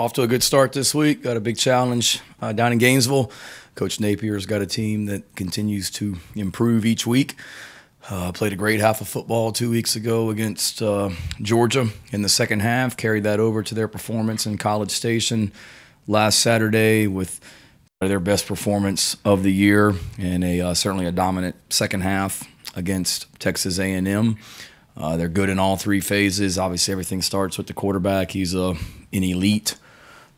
off to a good start this week. Got a big challenge uh, down in Gainesville. Coach Napier's got a team that continues to improve each week. Uh, played a great half of football two weeks ago against uh, Georgia in the second half. Carried that over to their performance in College Station last Saturday with their best performance of the year and a uh, certainly a dominant second half against Texas A&M. Uh, they're good in all three phases. Obviously, everything starts with the quarterback. He's a an elite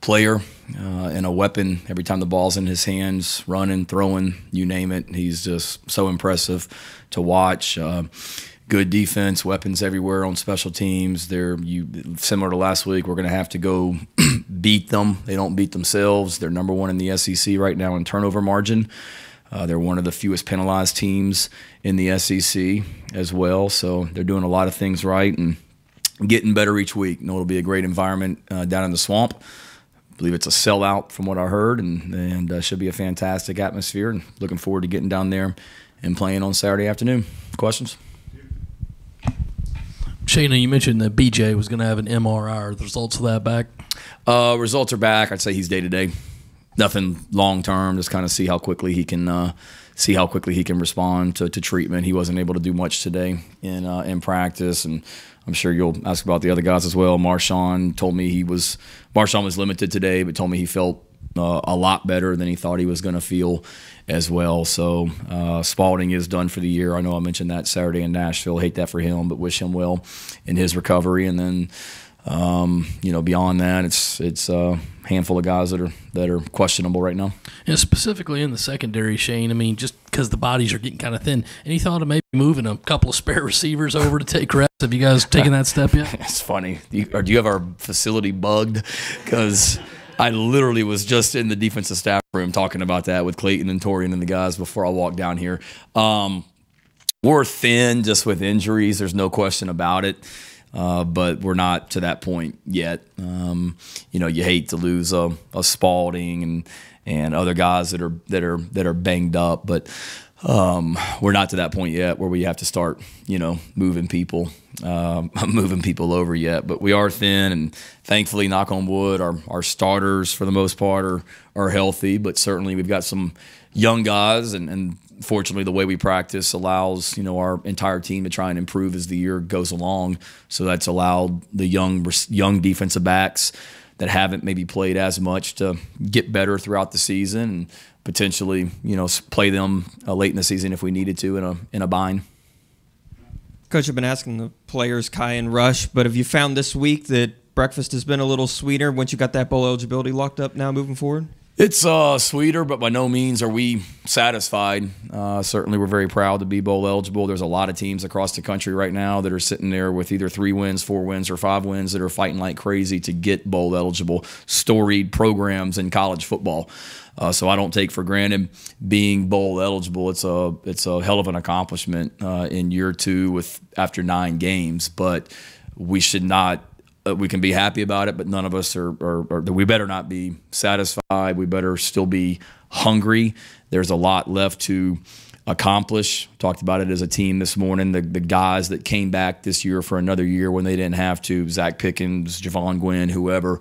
player uh, and a weapon every time the ball's in his hands, running, throwing, you name it. He's just so impressive to watch. Uh, good defense, weapons everywhere on special teams. They're you similar to last week. We're going to have to go beat them. They don't beat themselves. They're number one in the SEC right now in turnover margin. Uh, they're one of the fewest penalized teams in the SEC as well. So they're doing a lot of things right and getting better each week. You know, it'll be a great environment uh, down in the swamp. I believe it's a sellout from what I heard, and and uh, should be a fantastic atmosphere. And looking forward to getting down there and playing on Saturday afternoon. Questions? Shana, you mentioned that BJ was going to have an MRI. Are the results of that back? Uh, results are back. I'd say he's day to day. Nothing long term. Just kind of see how quickly he can uh, see how quickly he can respond to, to treatment. He wasn't able to do much today in uh, in practice, and I'm sure you'll ask about the other guys as well. Marshawn told me he was Marshawn was limited today, but told me he felt uh, a lot better than he thought he was going to feel as well. So uh, Spaulding is done for the year. I know I mentioned that Saturday in Nashville. Hate that for him, but wish him well in his recovery. And then um, you know, beyond that, it's it's a handful of guys that are that are questionable right now. And specifically in the secondary, Shane. I mean, just because the bodies are getting kind of thin, any thought of maybe moving a couple of spare receivers over to take reps? Have you guys taken that step yet? it's funny. Do you, or do you have our facility bugged? Because I literally was just in the defensive staff room talking about that with Clayton and Torrian and the guys before I walked down here. Um, we're thin just with injuries. There's no question about it. Uh, but we're not to that point yet. Um, you know, you hate to lose a, a Spaulding and and other guys that are that are that are banged up, but um, we're not to that point yet where we have to start, you know, moving people, um, moving people over yet. But we are thin, and thankfully, knock on wood, our our starters for the most part are are healthy. But certainly, we've got some young guys, and, and fortunately, the way we practice allows you know our entire team to try and improve as the year goes along. So that's allowed the young young defensive backs that haven't maybe played as much to get better throughout the season and potentially you know play them uh, late in the season if we needed to in a in a bind. Coach, I've been asking the players Kai and Rush, but have you found this week that breakfast has been a little sweeter once you got that bowl eligibility locked up now moving forward? It's uh, sweeter, but by no means are we satisfied. Uh, certainly, we're very proud to be bowl eligible. There's a lot of teams across the country right now that are sitting there with either three wins, four wins, or five wins that are fighting like crazy to get bowl eligible, storied programs in college football. Uh, so I don't take for granted being bowl eligible. It's a it's a hell of an accomplishment uh, in year two with after nine games, but we should not uh, we can be happy about it, but none of us are, are, are, we better not be satisfied. We better still be hungry. There's a lot left to accomplish. Talked about it as a team this morning. The, the guys that came back this year for another year when they didn't have to Zacch Pickens, Jovaughn Gwyn, whoever,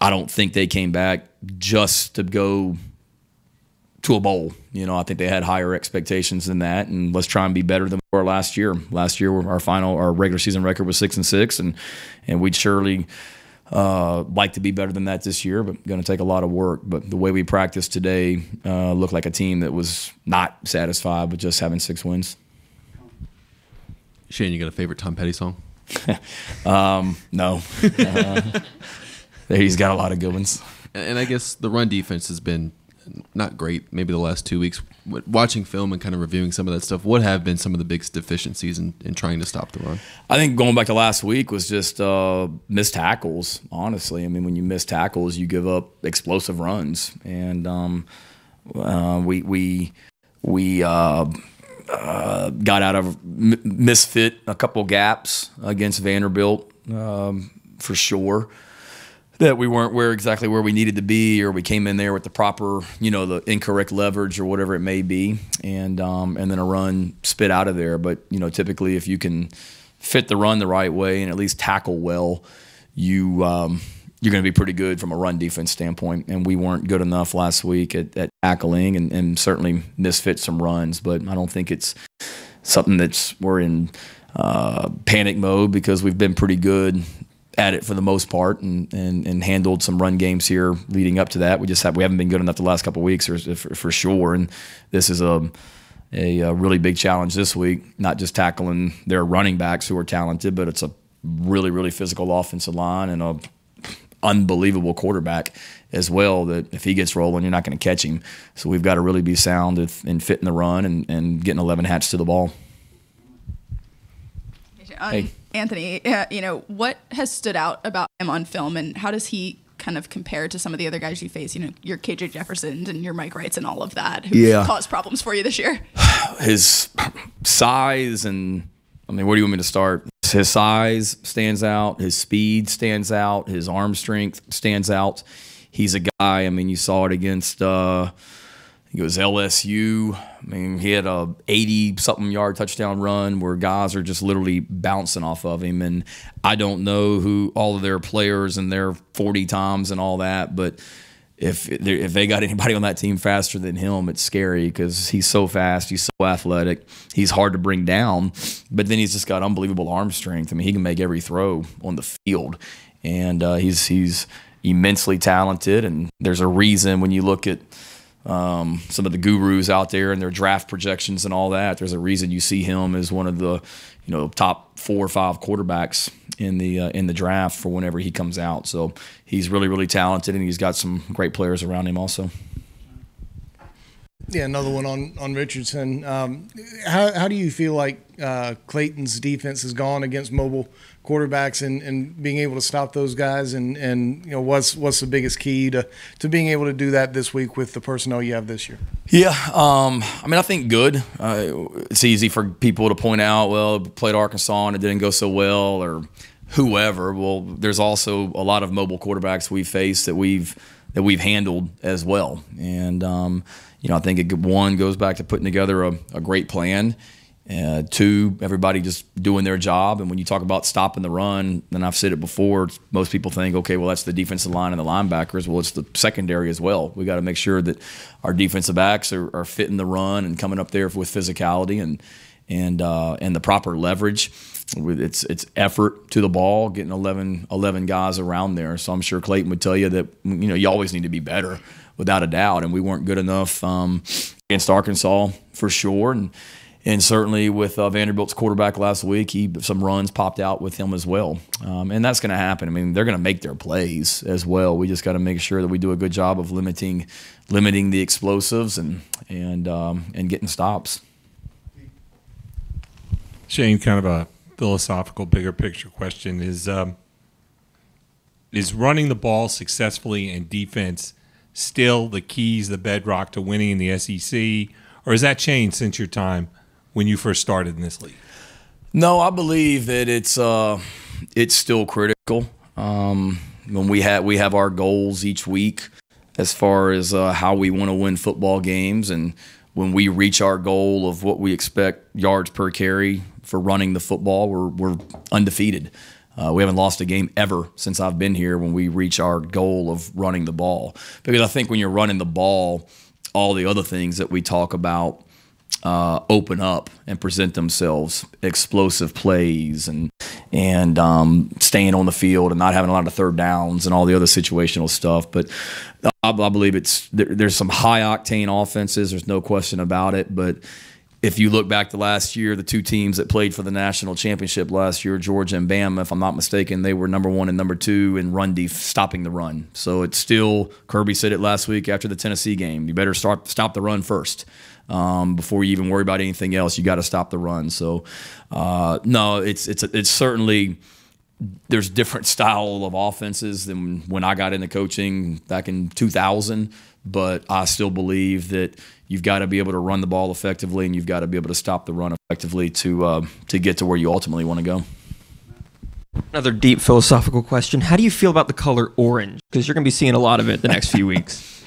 I don't think they came back just to go to a bowl. You know, I think they had higher expectations than that, and let's try and be better than we were last year. Last year, our final, our regular season record was six and six, and and we'd surely uh, like to be better than that this year, but going to take a lot of work. But the way we practiced today uh, looked like a team that was not satisfied with just having six wins. Shane, you got a favorite Tom Petty song? um, no. uh, he's got a lot of good ones. And I guess the run defense has been not great. Maybe the last two weeks, watching film and kind of reviewing some of that stuff. What have been some of the biggest deficiencies in, in trying to stop the run? I think going back to last week was just uh, missed tackles. Honestly, I mean, when you miss tackles, you give up explosive runs, and um, uh, we we we. Uh, uh, got out of misfit a couple gaps against Vanderbilt um, for sure that we weren't where exactly where we needed to be, or we came in there with the proper, you know, the incorrect leverage or whatever it may be, and um, and then a run spit out of there. But you know, typically if you can fit the run the right way and at least tackle well, you um, you're going to be pretty good from a run defense standpoint. And we weren't good enough last week at, at tackling and, and certainly misfit some runs. But I don't think it's something that's we're in uh, panic mode because we've been pretty good at it for the most part and, and, and handled some run games here leading up to that. We just have we haven't been good enough the last couple weeks for, for, for, sure. And this is a, a, a really big challenge this week, not just tackling their running backs who are talented, but it's a really really physical offensive line and a unbelievable quarterback as well. That if he gets rolling, you're not going to catch him. So we've got to really be sound if, and fit in the run and, and getting 11 hats to the ball. Um, hey. Anthony, uh, you know, what has stood out about him on film and how does he kind of compare to some of the other guys you face? You know, your KJ Jefferson and your Mike Wrights and all of that who yeah. caused problems for you this year. His size and, I mean, where do you want me to start? His size stands out, his speed stands out, his arm strength stands out. He's a guy, I mean, you saw it against. Uh, it was LSU. I mean, he had a 80 something yard touchdown run where guys are just literally bouncing off of him. And I don't know who all of their players and their 40 times and all that, but if if they got anybody on that team faster than him, it's scary because he's so fast, he's so athletic, he's hard to bring down, but then he's just got unbelievable arm strength. I mean, he can make every throw on the field, and uh, he's he's immensely talented. And there's a reason when you look at um, some of the gurus out there and their draft projections and all that. There's a reason you see him as one of the, you know, top four or five quarterbacks in the uh, in the draft for whenever he comes out. So he's really really talented and he's got some great players around him also. Yeah, another one on on Richardson. Um, how how do you feel like uh, Clayton's defense has gone against mobile quarterbacks and, and being able to stop those guys and, and you know what's what's the biggest key to, to being able to do that this week with the personnel you have this year? Yeah, um, I mean I think good. Uh, it's easy for people to point out, well, played Arkansas and it didn't go so well, or whoever. Well, there's also a lot of mobile quarterbacks we face that we've that we've handled as well, and um, you know I think it, one goes back to putting together a, a great plan uh, two, everybody just doing their job. And when you talk about stopping the run, and I've said it before, most people think, okay, well, that's the defensive line and the linebackers. Well, it's the secondary as well. We got to make sure that our defensive backs are, are, fitting the run and coming up there with physicality and and uh, and the proper leverage. It's it's effort to the ball, getting 11, 11 guys around there. So I'm sure Clayton would tell you that you know you always need to be better, without a doubt. And we weren't good enough um, against Arkansas for sure. And and certainly with uh, Vanderbilt's quarterback last week, he some runs popped out with him as well, um, and that's going to happen. I mean, they're going to make their plays as well. We just got to make sure that we do a good job of limiting limiting the explosives and and um, and getting stops. Shane, kind of a philosophical, bigger picture question is um, is running the ball successfully and defense still the keys, the bedrock to winning in the SEC, or has that changed since your time? when you first started in this league? No, I believe that it's uh, it's still critical. Um, when we have we have our goals each week as far as uh, how we want to win football games, and when we reach our goal of what we expect yards per carry for running the football, we're we're undefeated. Uh, we haven't lost a game ever since I've been here when we reach our goal of running the ball. Because I think when you're running the ball, all the other things that we talk about uh, open up and present themselves, explosive plays and and um, staying on the field and not having a lot of third downs and all the other situational stuff. But I, I believe it's there, there's some high octane offenses. There's no question about it. But if you look back to last year, the two teams that played for the national championship last year, Georgia and Bama, if I'm not mistaken, they were number one and number two in run def, stopping the run. So it's still Kirby said it last week after the Tennessee game. You better start stop the run first um, before you even worry about anything else. You got to stop the run. So, uh, no, it's it's it's certainly there's different style of offenses than when I got into coaching back in 2000. But I still believe that you've got to be able to run the ball effectively, and you've got to be able to stop the run effectively to uh, to get to where you ultimately want to go. Another deep philosophical question: How do you feel about the color orange? Because you're going to be seeing a lot of it the next few weeks.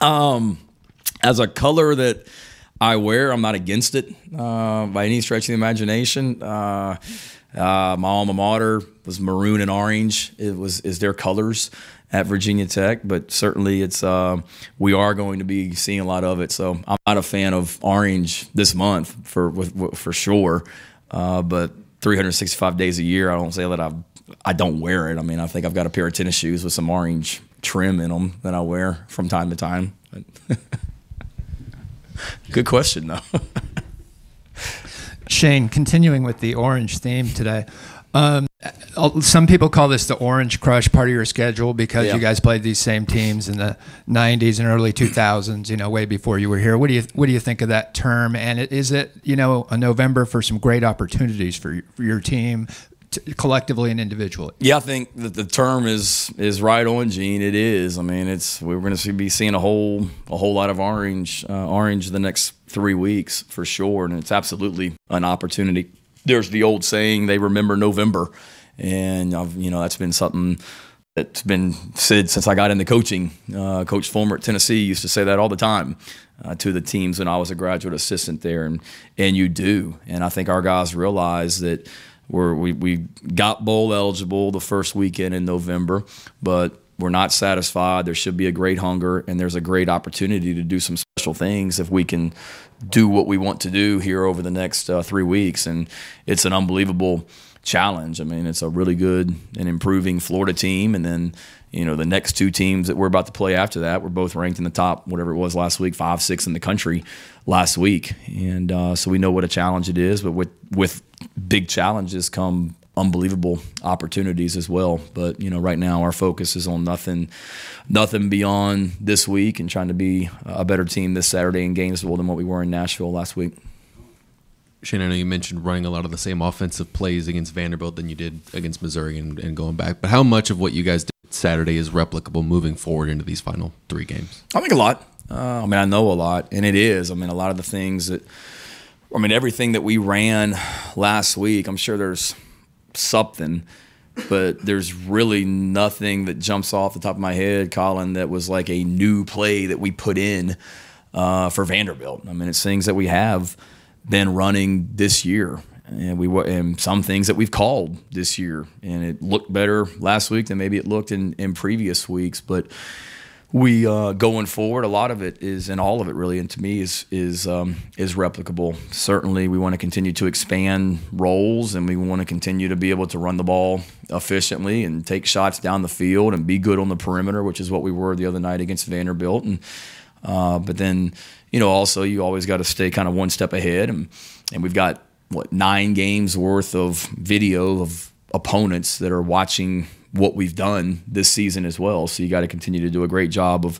Um, as a color that I wear, I'm not against it uh, by any stretch of the imagination. Uh, Uh, my alma mater was maroon and orange. It was is their colors at Virginia Tech, but certainly it's uh, we are going to be seeing a lot of it. So I'm not a fan of orange this month for for sure, uh, but 365 days a year, I don't say that I I don't wear it. I mean, I think I've got a pair of tennis shoes with some orange trim in them that I wear from time to time. Good question, though. Shane, continuing with the orange theme today. Um, some people call this the Orange Crush part of your schedule because yeah. you guys played these same teams in the '90s and early 2000s. You know, way before you were here. What do you What do you think of that term? And is it you know a November for some great opportunities for, for your team, collectively and individually. Yeah, I think that the term is is right on, Gene. It is. I mean, it's we're going to be seeing a whole a whole lot of orange uh, orange the next three weeks for sure, and it's absolutely an opportunity. There's the old saying, "They remember November," and I've, you know that's been something that's been said since I got into coaching. Uh, Coach Fulmer at Tennessee used to say that all the time uh, to the teams when I was a graduate assistant there, and and you do. And I think our guys realize that we're, we we got bowl eligible the first weekend in November, but we're not satisfied. There should be a great hunger, and there's a great opportunity to do some special things if we can do what we want to do here over the next uh, three weeks. And it's an unbelievable challenge. I mean, it's a really good and improving Florida team, and then you know the next two teams that we're about to play after that were both ranked in the top whatever it was last week, five, six in the country last week, and uh, so we know what a challenge it is. But with with big challenges come unbelievable opportunities as well. But you know, right now our focus is on nothing, nothing beyond this week and trying to be a better team this Saturday in Gainesville than what we were in Nashville last week. Shane, I know you mentioned running a lot of the same offensive plays against Vanderbilt than you did against Missouri and, and going back. But how much of what you guys did Saturday is replicable moving forward into these final three games? I think a lot. Uh, I mean, I know a lot, and it is. I mean, a lot of the things that I mean, everything that we ran last week, I'm sure there's something, but there's really nothing that jumps off the top of my head, Colin, that was like a new play that we put in uh, for Vanderbilt. I mean, it's things that we have been running this year. And we were and some things that we've called this year, and it looked better last week than maybe it looked in, in previous weeks. But we uh, going forward, a lot of it is, and all of it really, and to me is is um, is replicable. Certainly, we want to continue to expand roles, and we want to continue to be able to run the ball efficiently and take shots down the field and be good on the perimeter, which is what we were the other night against Vanderbilt. And uh, but then, you know, also you always got to stay kind of one step ahead, and and we've got what nine games worth of video of opponents that are watching what we've done this season as well. So you got to continue to do a great job of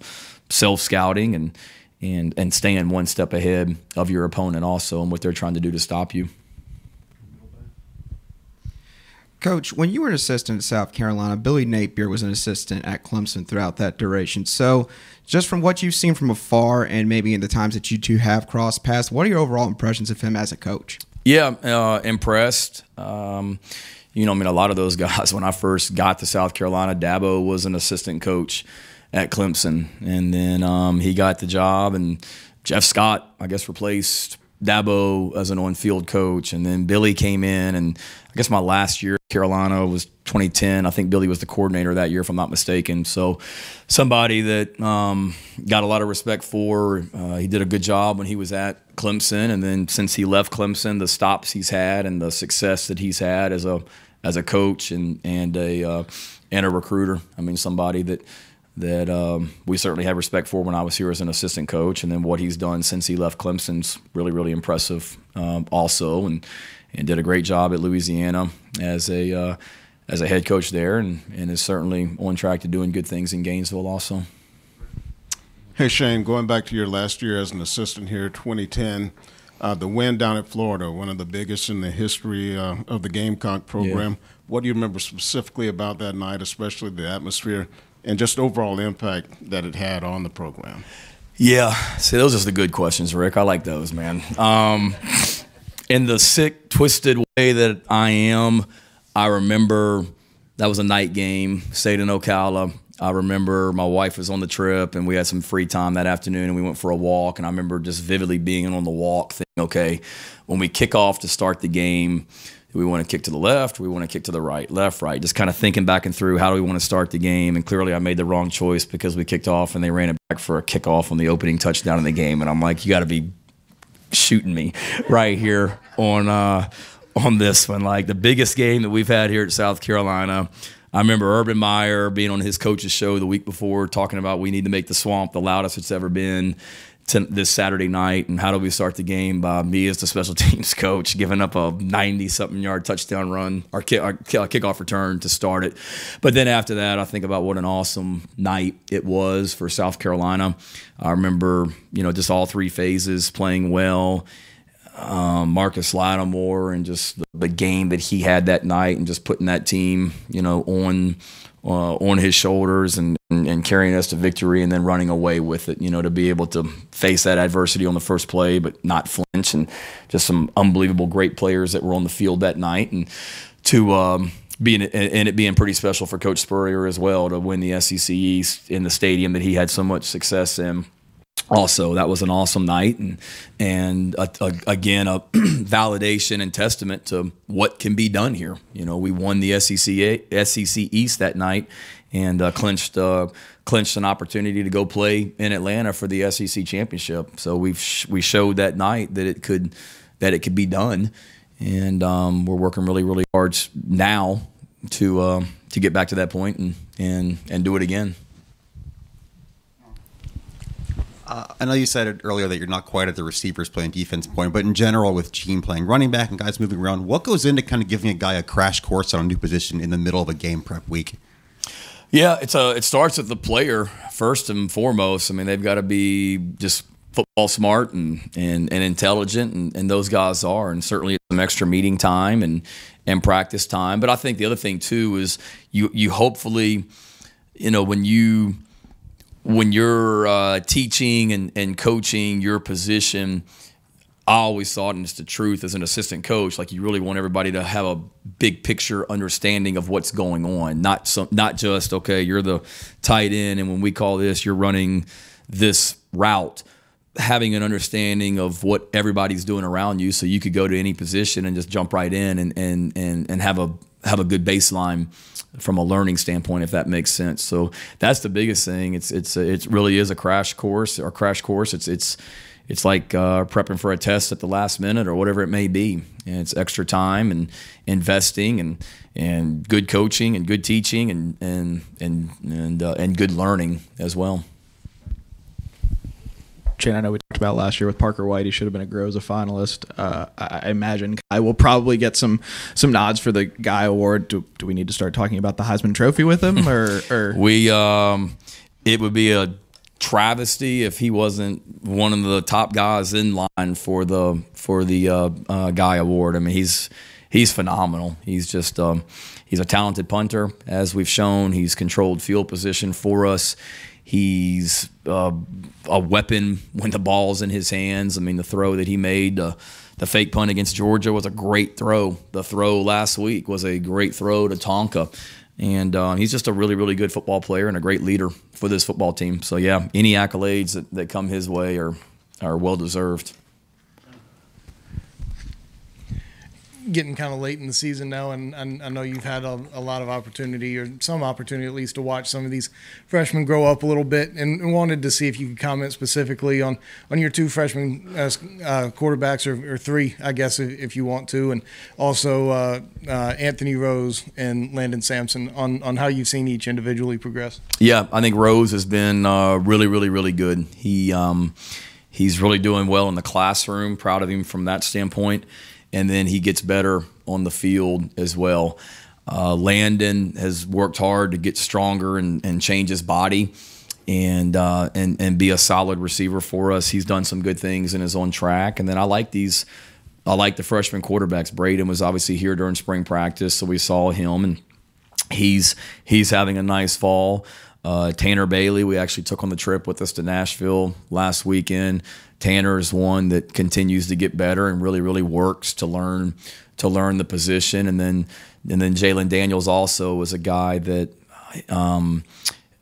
self scouting and and and staying one step ahead of your opponent also and what they're trying to do to stop you. Coach, when you were an assistant at South Carolina, Billy Napier was an assistant at Clemson throughout that duration. So, just from what you've seen from afar and maybe in the times that you two have crossed paths, what are your overall impressions of him as a coach? Yeah, uh, impressed. Um, you know, I mean, a lot of those guys, when I first got to South Carolina, Dabo was an assistant coach at Clemson. And then um, he got the job, and Jeff Scott, I guess, replaced Dabo as an on field coach. And then Billy came in, and I guess my last year Carolina was 2010. I think Billy was the coordinator that year, if I'm not mistaken. So somebody that um, got a lot of respect for. Uh, he did a good job when he was at Clemson. And then since he left Clemson, the stops he's had and the success that he's had as a as a coach and and a uh, and a recruiter. I mean, somebody that that um, we certainly had respect for when I was here as an assistant coach, and then what he's done since he left Clemson's really really impressive um, also, and and did a great job at Louisiana as a uh, as a head coach there, and and is certainly on track to doing good things in Gainesville also. Hey Shane, going back to your last year as an assistant here, 2010. Uh, the win down at Florida, one of the biggest in the history uh, of the Gamecock program. Yeah. What do you remember specifically about that night, especially the atmosphere and just overall impact that it had on the program? Yeah, see, those are the good questions, Rick. I like those, man. Um, in the sick, twisted way that I am, I remember that was a night game, stayed in Ocala. I remember my wife was on the trip and we had some free time that afternoon and we went for a walk. And I remember just vividly being on the walk thinking, okay, when we kick off to start the game, we want to kick to the left? we want to kick to the right? Left, right. Just kind of thinking back and through how do we want to start the game. And clearly, I made the wrong choice because we kicked off and they ran it back for a kickoff on the opening touchdown in the game. And I'm like, you got to be shooting me right here on uh, on this one. Like the biggest game that we've had here at South Carolina. I remember Urban Meyer being on his coach's show the week before talking about we need to make the swamp the loudest it's ever been to this Saturday night, and how do we start the game by me as the special teams coach giving up a 90 something yard touchdown run, our, kick, our kickoff return to start it. But then after that, I think about what an awesome night it was for South Carolina. I remember, you know, just all three phases playing well. Um, Marcus Lattimore and just the, the game that he had that night, and just putting that team, you know, on uh, on his shoulders and, and, and, carrying us to victory and then running away with it, you know, to be able to face that adversity on the first play but not flinch. And just some unbelievable great players that were on the field that night. And to um, and it being pretty special for Coach Spurrier as well to win the SEC East in the stadium that he had so much success in also that was an awesome night and and a, a, again a validation and testament to what can be done here. You know we won the SEC SEC East that night and uh, clinched uh, clinched an opportunity to go play in Atlanta for the SEC championship. So we've sh- we showed that night that it could that it could be done. And um, we're working really really hard now to uh, to get back to that point and and and do it again uh, I know you said it earlier that you're not quite at the receivers playing defense point, but in general, with Gene playing running back and guys moving around, what goes into kind of giving a guy a crash course on a new position in the middle of a game prep week? Yeah, it's a. It starts with the player first and foremost. I mean, they've got to be just football smart and and, and intelligent, and, and those guys are, and certainly some extra meeting time and and practice time. But I think the other thing too is you you hopefully, you know, when you when you're uh, teaching and, and coaching your position, I always thought, and it's the truth as an assistant coach, like you really want everybody to have a big picture understanding of what's going on, not some, not just okay, you're the tight end, and when we call this, you're running this route. Having an understanding of what everybody's doing around you, so you could go to any position and just jump right in and and and, and have a have a good baseline from a learning standpoint, if that makes sense. So that's the biggest thing. It's it's it really is a crash course or crash course. It's it's it's like uh, prepping for a test at the last minute or whatever it may be. And it's extra time and investing and and good coaching and good teaching and and and and, uh, and good learning as well. Shane, I know we talked about last year with Parker White. He should have been a Groza finalist. Uh, I imagine I will probably get some some nods for the Guy Award. Do, do we need to start talking about the Heisman Trophy with him, or, or? we? Um, it would be a travesty if he wasn't one of the top guys in line for the for the uh, uh, Guy Award. I mean, he's he's phenomenal. He's just um, he's a talented punter, as we've shown. He's controlled field position for us. He's uh, a weapon when the ball's in his hands. I mean, the throw that he made, uh, the fake punt against Georgia was a great throw. The throw last week was a great throw to Tonka. And uh, he's just a really, really good football player and a great leader for this football team. So, yeah, any accolades that, that come his way are, are well deserved. Getting kind of late in the season now, and, and I know you've had a, a, lot of opportunity or some opportunity at least to watch some of these freshmen grow up a little bit, and, wanted to see if you could comment specifically on on your two freshman uh, quarterbacks or, or, three, I guess, if, if, you want to, and also uh, uh, Anthony Rose and Landon Samson on on how you've seen each individually progress. Yeah, I think Rose has been uh, really, really, really good. He um, he's really doing well in the classroom. Proud of him from that standpoint and then he gets better on the field as well. Uh, Landon has worked hard to get stronger and, and change his body and, uh, and and be a solid receiver for us. He's done some good things and is on track. And then I like these. I like the freshman quarterbacks. Braden was obviously here during spring practice, so we saw him, and he's he's having a nice fall. Uh, Tanner Bailey, we actually took on the trip with us to Nashville last weekend. Tanner is one that continues to get better and really, really works to learn to learn the position. And then and then Jalen Daniels also was a guy that um,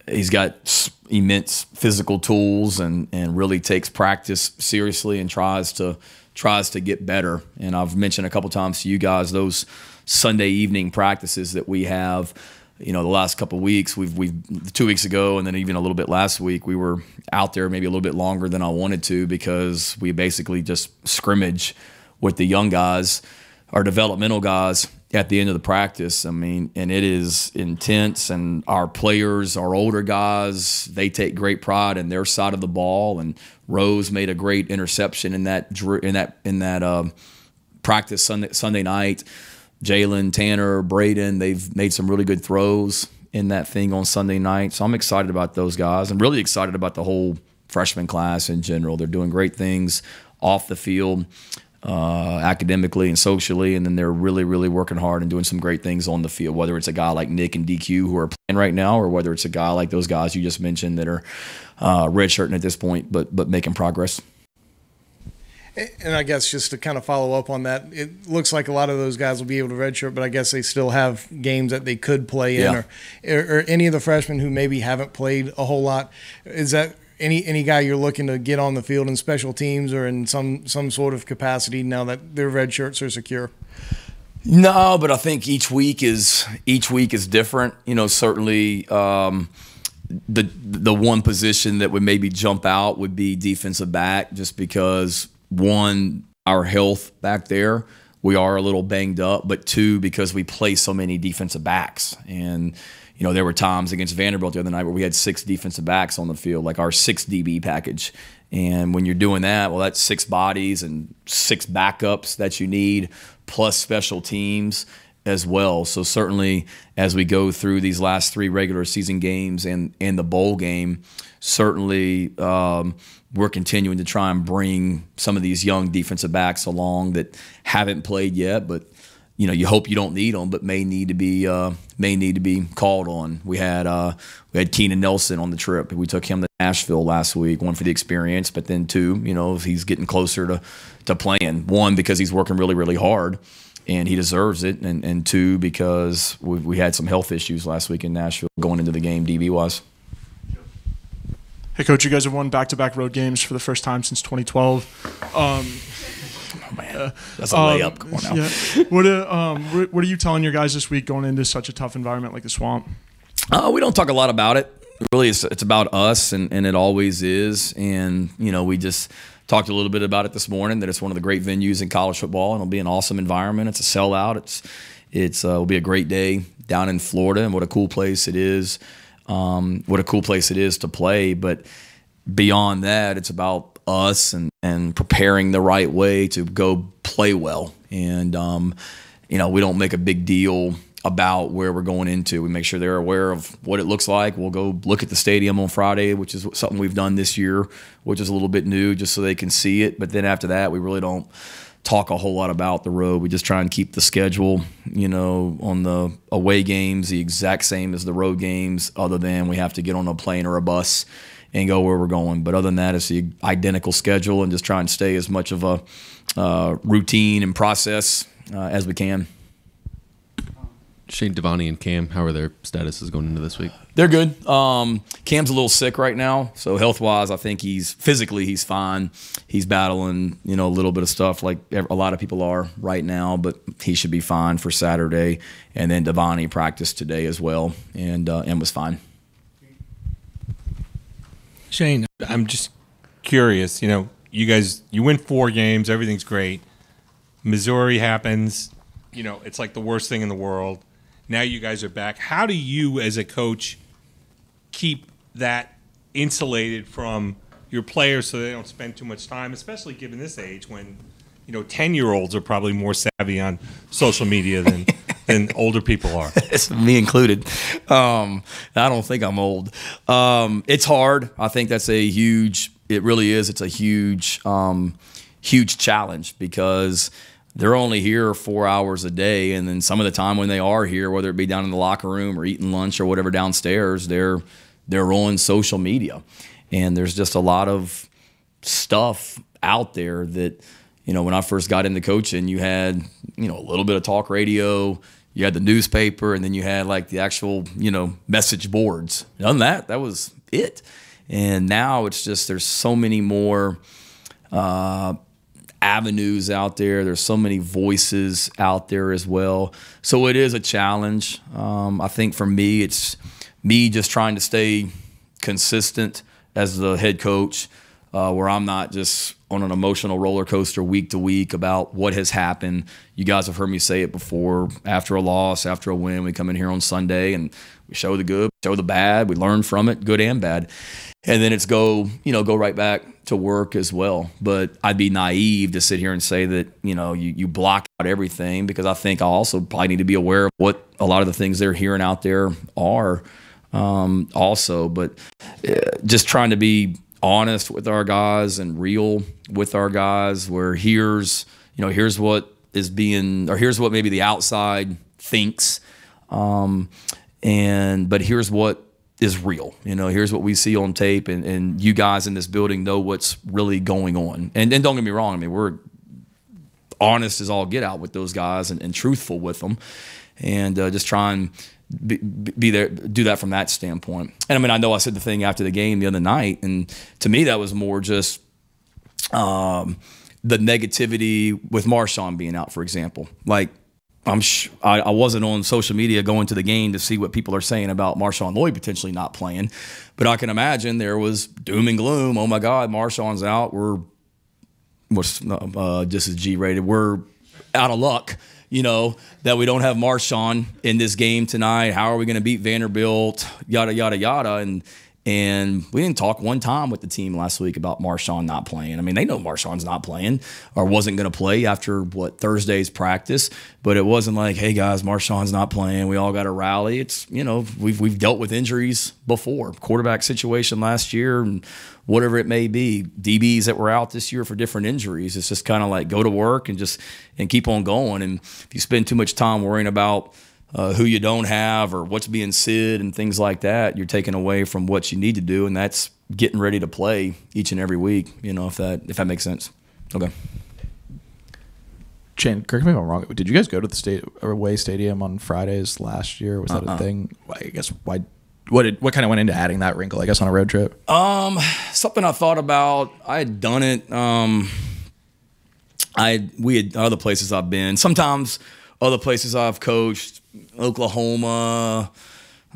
he's got immense physical tools and and really takes practice seriously and tries to tries to get better. And I've mentioned a couple times to you guys those Sunday evening practices that we have. You know, the last couple weeks, we've we've two weeks ago, and then even a little bit last week, we were out there maybe a little bit longer than I wanted to because we basically just scrimmage with the young guys, our developmental guys, at the end of the practice. I mean, and it is intense. And our players, our older guys, they take great pride in their side of the ball. And Rose made a great interception in that in that in that um, practice Sunday Sunday night. Jalen, Tanner, Braden, they've made some really good throws in that thing on Sunday night. So I'm excited about those guys. I'm really excited about the whole freshman class in general. They're doing great things off the field, uh, academically and socially, and then they're really, really working hard and doing some great things on the field. Whether it's a guy like Nick and DQ who are playing right now, or whether it's a guy like those guys you just mentioned that are uh, redshirting at this point, but but making progress. And I guess just to kind of follow up on that, it looks like a lot of those guys will be able to redshirt, but I guess they still have games that they could play in, Yeah. or, or, or any of the freshmen who maybe haven't played a whole lot. Is that any any guy you're looking to get on the field in special teams or in some some sort of capacity now that their red shirts are secure? No, but I think each week is each week is different. You know, certainly um, the the one position that would maybe jump out would be defensive back, just because one our health back there we are a little banged up, but two because we play so many defensive backs and. You know, there were times against Vanderbilt the other night where we had six defensive backs on the field, like our six DB package. And when you're doing that, well, that's six bodies and six backups that you need, plus special teams as well. So certainly, as we go through these last three regular season games and and the bowl game, certainly um, we're continuing to try and bring some of these young defensive backs along that haven't played yet, but you know you hope you don't need them, but may need to be uh, may need to be called on. We had uh, we had Keenan Nelson on the trip. We took him to Nashville last week. One for the experience, but then two, you know, he's getting closer to to playing. One because he's working really really hard and he deserves it. And, and two, because we, we had some health issues last week in Nashville going into the game, DB wise. Hey, coach, you guys have won back-to-back road games for the first time since 2012. Um, That's a layup. Come on now. Yeah. What, uh, um, what, what are you telling your guys this week going into such a tough environment like the swamp? Uh, we don't talk a lot about it. Really, it's, it's about us, and, and it always is. And, you know, we just talked a little bit about it this morning that it's one of the great venues in college football, and it'll be an awesome environment. It's a sellout. It's it's uh, will be a great day down in Florida, and what a cool place it is. Um, what a cool place it is to play. But beyond that, it's about us and, and preparing the right way to go play well. And, um, you know, we don't make a big deal about where we're going into. We make sure they're aware of what it looks like. We'll go look at the stadium on Friday, which is something we've done this year, which is a little bit new just so they can see it. But then after that, we really don't talk a whole lot about the road. We just try and keep the schedule, you know, on the away games the exact same as the road games, other than we have to get on a plane or a bus and go where we're going. But other than that, it's the identical schedule and just try and stay as much of a uh, routine and process uh, as we can. Shane Devonni and Cam, how are their statuses going into this week? They're good. Um, Cam's a little sick right now, so health wise, I think he's physically he's fine. He's battling, you know, a little bit of stuff like a lot of people are right now, but he should be fine for Saturday. And then Devonni practiced today as well, and uh, and was fine. Shane, I'm just curious. You know, you guys, you win four games, everything's great. Missouri happens. You know, it's like the worst thing in the world. Now you guys are back. How do you, as a coach, keep that insulated from your players so they don't spend too much time, especially given this age when, you know, 10 year olds are probably more savvy on social media than, than older people are? me included. Um, I don't think I'm old. Um, it's hard. I think that's a huge. It really is. It's a huge, um, huge challenge because they're only here four hours a day, and then some of the time when they are here, whether it be down in the locker room or eating lunch or whatever downstairs, they're they're on social media, and there's just a lot of stuff out there that you know when I first got into coaching, you had you know a little bit of talk radio, you had the newspaper, and then you had like the actual, you know, message boards. Other that, that was it. And now it's just there's so many more uh, avenues out there. There's so many voices out there as well. So it is a challenge. Um, I think for me, it's me just trying to stay consistent as the head coach, uh, where I'm not just on an emotional roller coaster week to week about what has happened. You guys have heard me say it before. After a loss, after a win, we come in here on Sunday and we show the good, show the bad. We learn from it, good and bad, and then it's go, you know, go right back to work as well. But I'd be naive to sit here and say that you know you you block out everything because I think I also probably need to be aware of what a lot of the things they're hearing out there are. Um, also, but uh, just trying to be honest with our guys and real with our guys where here's you know here's what is being or here's what maybe the outside thinks. Um, and but here's what is real you know here's what we see on tape and, and you guys in this building know what's really going on. And, and don't get me wrong i mean we're honest as all get out with those guys and, and truthful with them. And uh, just try and be, be, there, do that from that standpoint. And I mean, I know I said the thing after the game the other night, and to me, that was more just um, the negativity with Marshawn being out, for example. Like, I'm sh- I, I, wasn't on social media going to the game to see what people are saying about Marshawn Lloyd potentially not playing, but I can imagine there was doom and gloom. Oh my God, Marshawn's out. We're what's uh, just as G rated. We're out of luck you know, that we don't have Marshawn in this game tonight. How are we going to beat Vanderbilt? Yada yada yada. And and we didn't talk one time with the team last week about Marshawn not playing. I mean, they know Marshawn's not playing or wasn't going to play after what Thursday's practice, but it wasn't like, hey guys, Marshawn's not playing. We all got to rally. It's you know we've we've dealt with injuries before, quarterback situation last year and whatever it may be. DBs that were out this year for different injuries. It's just kind of like go to work and just and keep on going. And if you spend too much time worrying about uh, who you don't have or what's being said and things like that, you're taking away from what you need to do, and that's getting ready to play each and every week. You know, if that if that makes sense. Okay. Shane, correct me if I'm wrong. Did you guys go to the state away stadium on Fridays last year? Was that uh-uh. a thing? I guess why. What did what kind of went into adding that wrinkle? I guess on a road trip. Um, something I thought about. I had done it. Um, I we had other places I've been. Sometimes other places I've coached Oklahoma.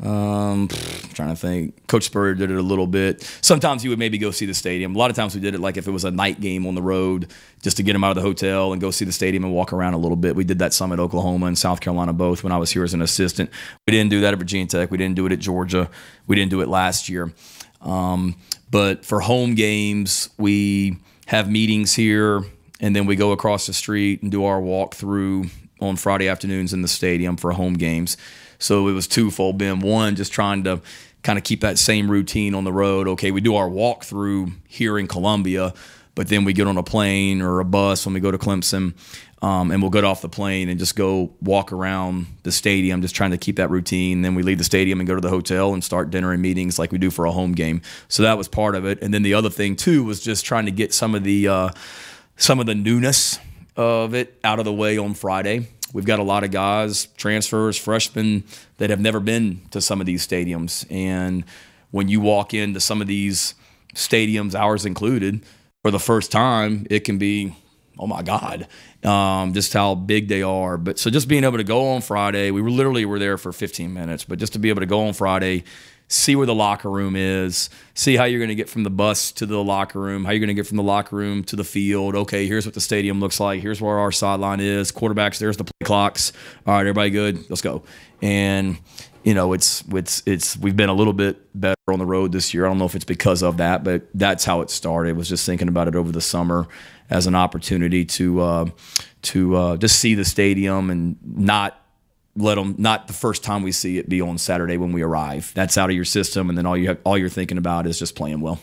Um, pff, trying to think. Coach Spurrier did it a little bit. Sometimes you would maybe go see the stadium. A lot of times we did it like if it was a night game on the road, just to get them out of the hotel and go see the stadium and walk around a little bit. We did that some at Oklahoma and South Carolina both when I was here as an assistant. We didn't do that at Virginia Tech. We didn't do it at Georgia. We didn't do it last year. Um, but for home games, we have meetings here and then we go across the street and do our walk through on Friday afternoons in the stadium for home games. So it was twofold, Ben. One, just trying to kind of keep that same routine on the road. Okay, we do our walkthrough here in Columbia, but then we get on a plane or a bus when we go to Clemson, um, and we'll get off the plane and just go walk around the stadium, just trying to keep that routine. Then we leave the stadium and go to the hotel and start dinner and meetings like we do for a home game. So that was part of it. And then the other thing too was just trying to get some of the uh, some of the newness of it out of the way on Friday. We've got a lot of guys, transfers, freshmen that have never been to some of these stadiums. And when you walk into some of these stadiums, ours included, for the first time, it can be, oh my God, um, just how big they are. But so just being able to go on Friday, we were literally were there for 15 minutes, but just to be able to go on Friday, see where the locker room is, see how you're going to get from the bus to the locker room, how you're going to get from the locker room to the field. Okay, here's what the stadium looks like. Here's where our sideline is. Quarterbacks, there's the play clocks. All right, everybody good? Let's go. And you know, it's it's it's we've been a little bit better on the road this year. I don't know if it's because of that, but that's how it started. Was just thinking about it over the summer as an opportunity to uh, to uh, just see the stadium and not let them not the first time we see it be on Saturday when we arrive. That's out of your system, and then all you have, all you're thinking about is just playing well.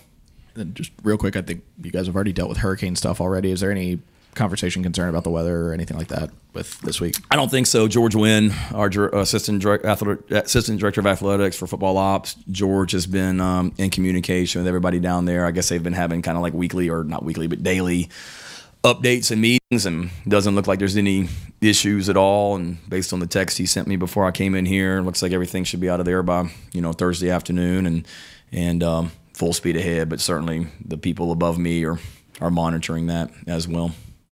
And just real quick, I think you guys have already dealt with hurricane stuff already. Is there any conversation concern about the weather or anything like that with this week? I don't think so. George Wynn, our assistant director, assistant director of athletics for football ops, George has been um, in communication with everybody down there. I guess they've been having kind of like weekly or not weekly, but daily updates and meetings, and doesn't look like there's any issues at all. And based on the text he sent me before I came in here, looks like everything should be out of there by you know Thursday afternoon, and and um, full speed ahead. But certainly the people above me are are monitoring that as well.